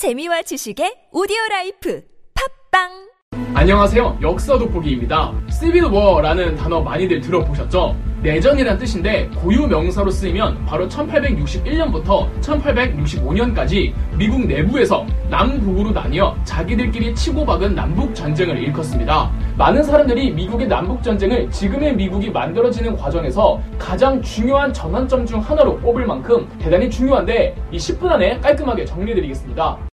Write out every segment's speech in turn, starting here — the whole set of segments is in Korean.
재미와 지식의 오디오 라이프 팟빵 안녕하세요. 역사 돋보기입니다. Civil War라는 단어 많이들 들어보셨죠? 내전이란 뜻인데 고유 명사로 쓰이면 바로 1861년부터 1865년까지 미국 내부에서 남북으로 나뉘어 자기들끼리 치고박은 남북 전쟁을 일컫습니다. 많은 사람들이 미국의 남북 전쟁을 지금의 미국이 만들어지는 과정에서 가장 중요한 전환점 중 하나로 꼽을 만큼 대단히 중요한데 이 10분 안에 깔끔하게 정리해드리겠습니다.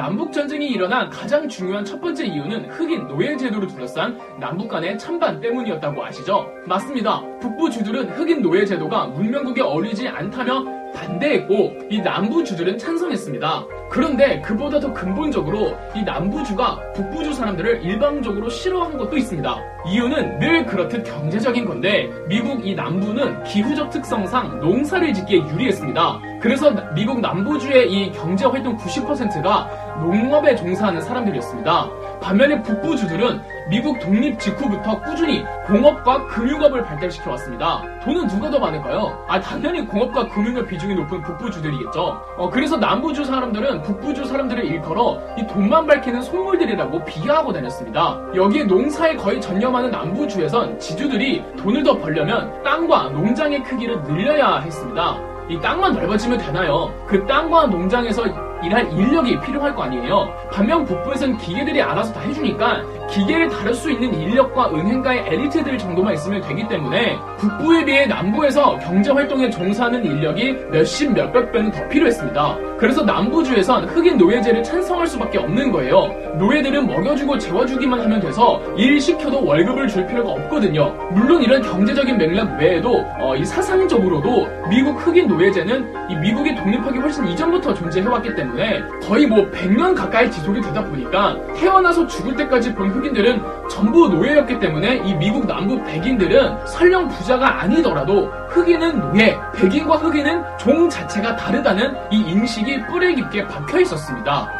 남북 전쟁이 일어난 가장 중요한 첫 번째 이유는 흑인 노예 제도를 둘러싼 남북 간의 찬반 때문이었다고 아시죠? 맞습니다. 북부 주들은 흑인 노예 제도가 문명국에 어울리지 않다며 반대했고 이 남부주들은 찬성했습니다. 그런데 그보다 더 근본적으로 이 남부주가 북부주 사람들을 일방적으로 싫어한 것도 있습니다. 이유는 늘 그렇듯 경제적인 건데 미국 이 남부는 기후적 특성상 농사를 짓기에 유리했습니다. 그래서 미국 남부주의 이 경제 활동 90%가 농업에 종사하는 사람들이었습니다. 반면에 북부주들은 미국 독립 직후부터 꾸준히 공업과 금융업을 발달시켜 왔습니다. 돈은 누가 더 많을까요? 아, 당연히 공업과 금융업 비중이 높은 북부주들이겠죠. 어, 그래서 남부주 사람들은 북부주 사람들을 일컬어 이 돈만 밝히는 속물들이라고 비하하고 다녔습니다. 여기에 농사에 거의 전념하는 남부주에선 지주들이 돈을 더 벌려면 땅과 농장의 크기를 늘려야 했습니다. 이 땅만 넓어지면 되나요? 그 땅과 농장에서 일할 인력이 필요할 거 아니에요. 반면 북부에선 기계들이 알아서 다 해주니까 기계를 다룰 수 있는 인력과 은행가의 엘리트들 정도만 있으면 되기 때문에 북부에 비해 남부에서 경제 활동에 종사하는 인력이 몇십 몇백 배는 더 필요했습니다. 그래서 남부주에선 흑인 노예제를 찬성할 수밖에 없는 거예요. 노예들은 먹여주고 재워주기만 하면 돼서 일 시켜도 월급을 줄 필요가 없거든요. 물론 이런 경제적인 맥락 외에도 어, 이 사상적으로도 미국 흑인 노예제는 이 미국이 독립하기 훨씬 이전부터 존재해왔기 때문에 거의 뭐 100년 가까이 지속이 되다 보니까 태어나서 죽을 때까지 본 흑인들은 전부 노예였기 때문에 이 미국 남부 백인들은 설령 부자가 아니더라도 흑인은 노예, 백인과 흑인은 종 자체가 다르다는 이 인식이 뿌리 깊게 박혀 있었습니다.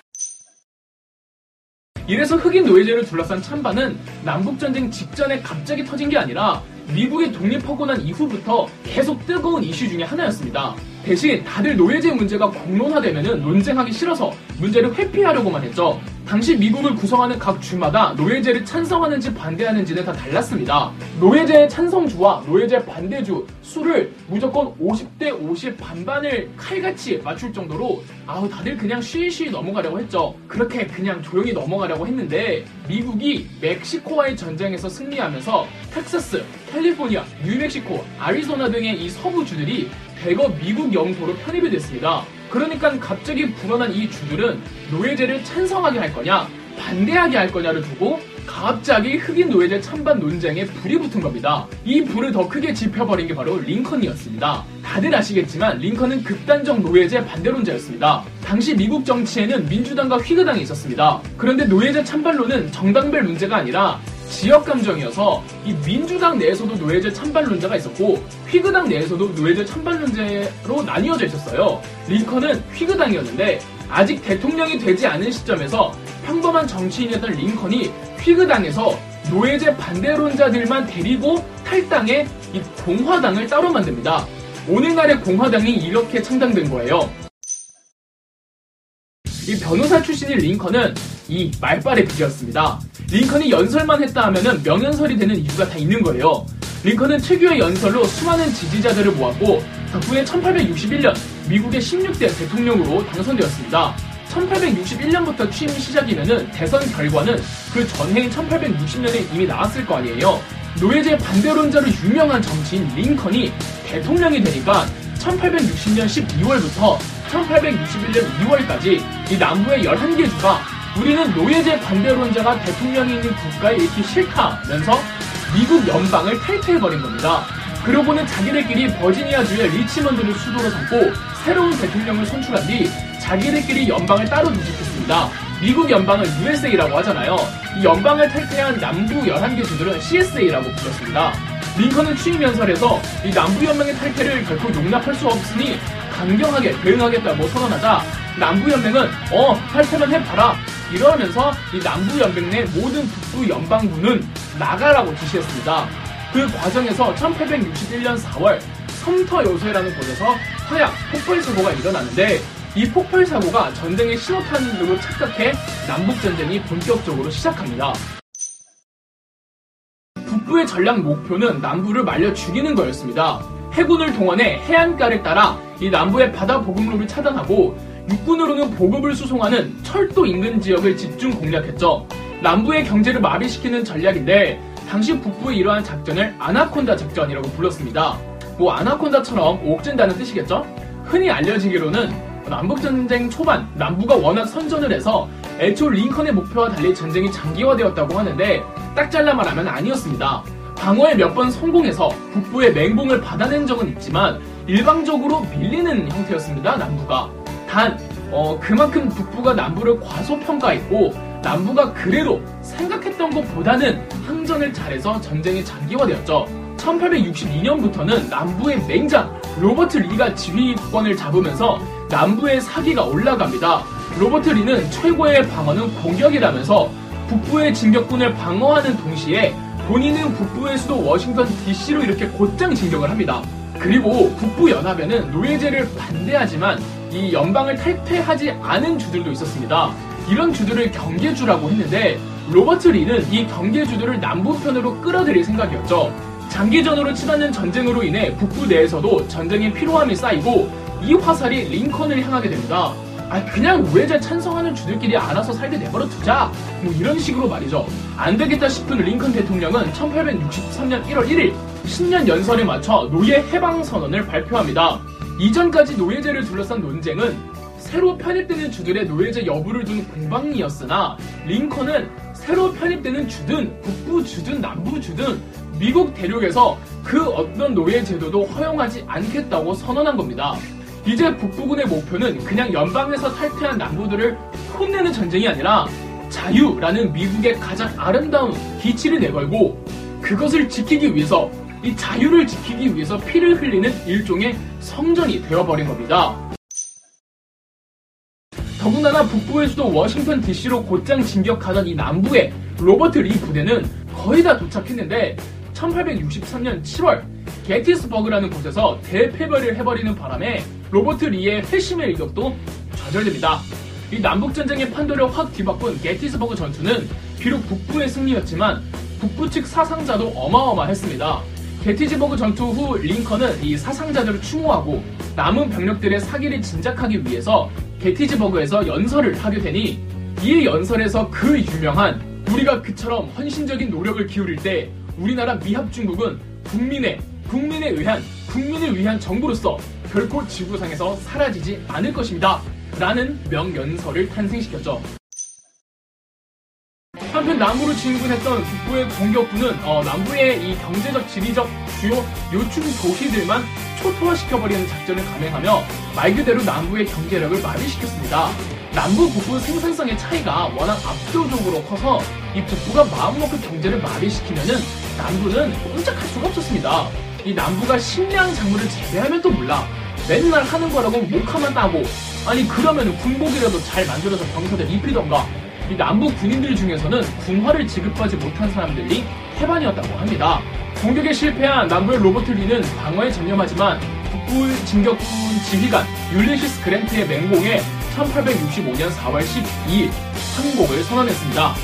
이래서 흑인 노예제를 둘러싼 찬반은 남북전쟁 직전에 갑자기 터진 게 아니라 미국이 독립하고 난 이후부터 계속 뜨거운 이슈 중에 하나였습니다. 대신 다들 노예제 문제가 공론화되면 논쟁하기 싫어서 문제를 회피하려고만 했죠. 당시 미국을 구성하는 각 주마다 노예제를 찬성하는지 반대하는지는 다 달랐습니다. 노예제 찬성주와 노예제 반대주 수를 무조건 50대 50 반반을 칼같이 맞출 정도로 아우 다들 그냥 쉬쉬 넘어가려고 했죠. 그렇게 그냥 조용히 넘어가려고 했는데 미국이 멕시코와의 전쟁에서 승리하면서 텍사스, 캘리포니아, 뉴멕시코, 아리조나 등의 이 서부주들이 대거 미국 영토로 편입이 됐습니다. 그러니까 갑자기 불어난 이 주들은 노예제를 찬성하게 할 거냐, 반대하게 할 거냐를 두고 갑자기 흑인 노예제 찬반 논쟁에 불이 붙은 겁니다. 이 불을 더 크게 지펴버린 게 바로 링컨이었습니다. 다들 아시겠지만 링컨은 극단적 노예제 반대론자였습니다. 당시 미국 정치에는 민주당과 휘그당이 있었습니다. 그런데 노예제 찬반론은 정당별 문제가 아니라 지역 감정이어서 이 민주당 내에서도 노예제 찬반론자가 있었고 휘그당 내에서도 노예제 찬반론자로 나뉘어져 있었어요. 링컨은 휘그당이었는데 아직 대통령이 되지 않은 시점에서 평범한 정치인이었던 링컨이 휘그당에서 노예제 반대론자들만 데리고 탈당해 이 공화당을 따로 만듭니다. 오늘날의 공화당이 이렇게 창당된 거예요. 이 변호사 출신인 링컨은 이 말빨의 비이었습니다 링컨이 연설만 했다 하면은 명연설이 되는 이유가 다 있는 거예요. 링컨은 특유의 연설로 수많은 지지자들을 모았고 덕분에 1861년 미국의 16대 대통령으로 당선되었습니다. 1861년부터 취임 시작이면은 대선 결과는 그 전해인 1860년에 이미 나왔을 거 아니에요. 노예제 반대론자로 유명한 정치인 링컨이 대통령이 되니까 1860년 12월부터 1861년 2월까지 이 남부의 11개 주가 우리는 노예제 반대론자가 대통령이 있는 국가에 있기 싫다면서 미국 연방을 탈퇴해버린 겁니다. 그러고는 자기들끼리 버지니아주의 리치먼드를 수도로 삼고 새로운 대통령을 선출한 뒤 자기들끼리 연방을 따로 조직했습니다. 미국 연방을 USA라고 하잖아요. 이 연방을 탈퇴한 남부 11개 주들은 CSA라고 불렸습니다. 링컨은 취임 연설에서 이 남부 연맹의 탈퇴를 결코 용납할 수 없으니 강경하게 대응하겠다고 선언하자 남부 연맹은 어 탈퇴만 해봐라 이러면서 이 남부 연맹 내 모든 북부 연방군은 나가라고 지시했습니다. 그 과정에서 1861년 4월 섬터 요새라는 곳에서 화약 폭발 사고가 일어나는데 이 폭발 사고가 전쟁의 신호탄으로 착각해 남북 전쟁이 본격적으로 시작합니다. 북부의 전략 목표는 남부를 말려 죽이는 거였습니다. 해군을 동원해 해안가를 따라 이 남부의 바다 보급로를 차단하고 육군으로는 보급을 수송하는 철도 인근 지역을 집중 공략했죠. 남부의 경제를 마비시키는 전략인데 당시 북부의 이러한 작전을 아나콘다 작전이라고 불렀습니다. 뭐 아나콘다처럼 옥진다는 뜻이겠죠? 흔히 알려지기로는 남북전쟁 초반 남부가 워낙 선전을 해서 애초 링컨의 목표와 달리 전쟁이 장기화되었다고 하는데 딱 잘라 말하면 아니었습니다. 방어에 몇 번 성공해서 북부의 맹공을 받아낸 적은 있지만 일방적으로 밀리는 형태였습니다. 남부가. 단 어, 그만큼 북부가 남부를 과소평가했고 남부가 그래도 생각했던 것보다는 항전을 잘해서 전쟁이 장기화되었죠. 1862년부터는 남부의 맹장 로버트 리가 지휘권을 잡으면서 남부의 사기가 올라갑니다. 로버트 리는 최고의 방어는 공격이라면서 북부의 진격군을 방어하는 동시에 본인은 북부의 수도 워싱턴 DC로 이렇게 곧장 진격을 합니다. 그리고 북부 연합에는 노예제를 반대하지만 이 연방을 탈퇴하지 않은 주들도 있었습니다. 이런 주들을 경계주라고 했는데 로버트 리는 이 경계주들을 남부편으로 끌어들일 생각이었죠. 장기전으로 치닫는 전쟁으로 인해 북부 내에서도 전쟁의 피로함이 쌓이고 이 화살이 링컨을 향하게 됩니다. 아 그냥 우회제 찬성하는 주들끼리 알아서 살게 내버려 두자 뭐 이런 식으로 말이죠 안 되겠다 싶은 링컨 대통령은 1863년 1월 1일 신년 연설에 맞춰 노예 해방 선언을 발표합니다 이전까지 노예제를 둘러싼 논쟁은 새로 편입되는 주들의 노예제 여부를 둔 공방이었으나 링컨은 새로 편입되는 주든 북부 주든 남부 주든 미국 대륙에서 그 어떤 노예 제도도 허용하지 않겠다고 선언한 겁니다. 이제 북부군의 목표는 그냥 연방에서 탈퇴한 남부들을 혼내는 전쟁이 아니라 자유라는 미국의 가장 아름다운 기치를 내걸고 그것을 지키기 위해서 이 자유를 지키기 위해서 피를 흘리는 일종의 성전이 되어버린 겁니다. 더군다나 북부의 수도 워싱턴 DC로 곧장 진격하던 이 남부의 로버트 리 부대는 거의 다 도착했는데 1863년 7월 게티스버그라는 곳에서 대패배를 해버리는 바람에 로버트 리의 회심의 일격도 좌절됩니다. 이 남북전쟁의 판도를 확 뒤바꾼 게티스버그 전투는 비록 북부의 승리였지만 북부 측 사상자도 어마어마했습니다. 게티즈버그 전투 후 링컨은 이 사상자들을 추모하고 남은 병력들의 사기를 진작하기 위해서 게티즈버그에서 연설을 하게 되니 이 연설에서 그 유명한 우리가 그처럼 헌신적인 노력을 기울일 때 우리나라 미합 중국은 국민의 국민에 의한 국민을 위한 정부로서 결코 지구상에서 사라지지 않을 것입니다. 라는 명연설을 탄생시켰죠. 한편 남부를 진군했던 북부의 공격부는 어, 남부의 이 경제적, 지리적 주요 요충 도시들만 초토화시켜버리는 작전을 감행하며 말 그대로 남부의 경제력을 마비시켰습니다. 남부 북부 생산성의 차이가 워낙 압도적으로 커서 이 북부가 마음먹고 경제를 마비시키면은 남부는 꼼짝할 수가 없었습니다. 이 남부가 식량 작물을 재배하면 또 몰라. 맨날 하는 거라고 목하만 따고 아니 그러면 군복이라도 잘 만들어서 병사들 입히던가 이 남부 군인들 중에서는 군화를 지급하지 못한 사람들이 태반이었다고 합니다. 공격에 실패한 남부의 로버트 리는 방어에 전념하지만 북부 진격군 지휘관 율리시스 그랜트의 맹공에 1865년 4월 12일 항복을 선언했습니다.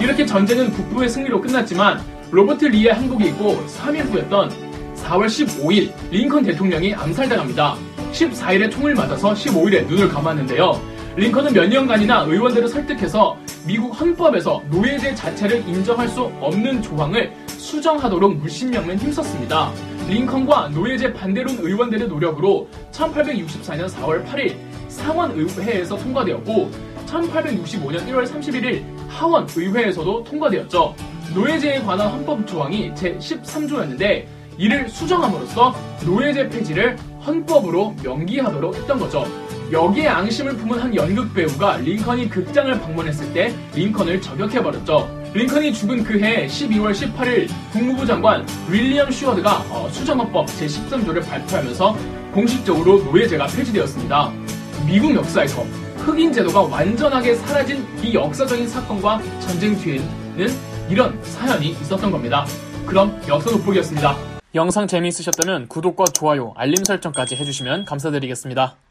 이렇게 전쟁은 북부의 승리로 끝났지만 로버트 리의 항복이 있고 3일 후였던 4월 15일 링컨 대통령이 암살당합니다. 14일에 총을 맞아서 15일에 눈을 감았는데요. 링컨은 몇 년간이나 의원들을 설득해서 미국 헌법에서 노예제 자체를 인정할 수 없는 조항을 수정하도록 물심양면 힘썼습니다. 링컨과 노예제 반대론 의원들의 노력으로 1864년 4월 8일 상원의회에서 통과되었고 1865년 1월 31일 하원의회에서도 통과되었죠. 노예제에 관한 헌법 조항이 제13조였는데 이를 수정함으로써 노예제 폐지를 헌법으로 명기하도록 했던 거죠. 여기에 앙심을 품은 한 연극 배우가 링컨이 극장을 방문했을 때 링컨을 저격해버렸죠. 링컨이 죽은 그해 12월 18일 국무부 장관 윌리엄 슈어드가 어, 수정헌법 제13조를 발표하면서 공식적으로 노예제가 폐지되었습니다. 미국 역사에서 흑인 제도가 완전하게 사라진 이 역사적인 사건과 전쟁 뒤에는 이런 사연이 있었던 겁니다. 그럼 역사 돋보기였습니다. 영상 재미있으셨다면 구독과 좋아요, 알림 설정까지 해주시면 감사드리겠습니다.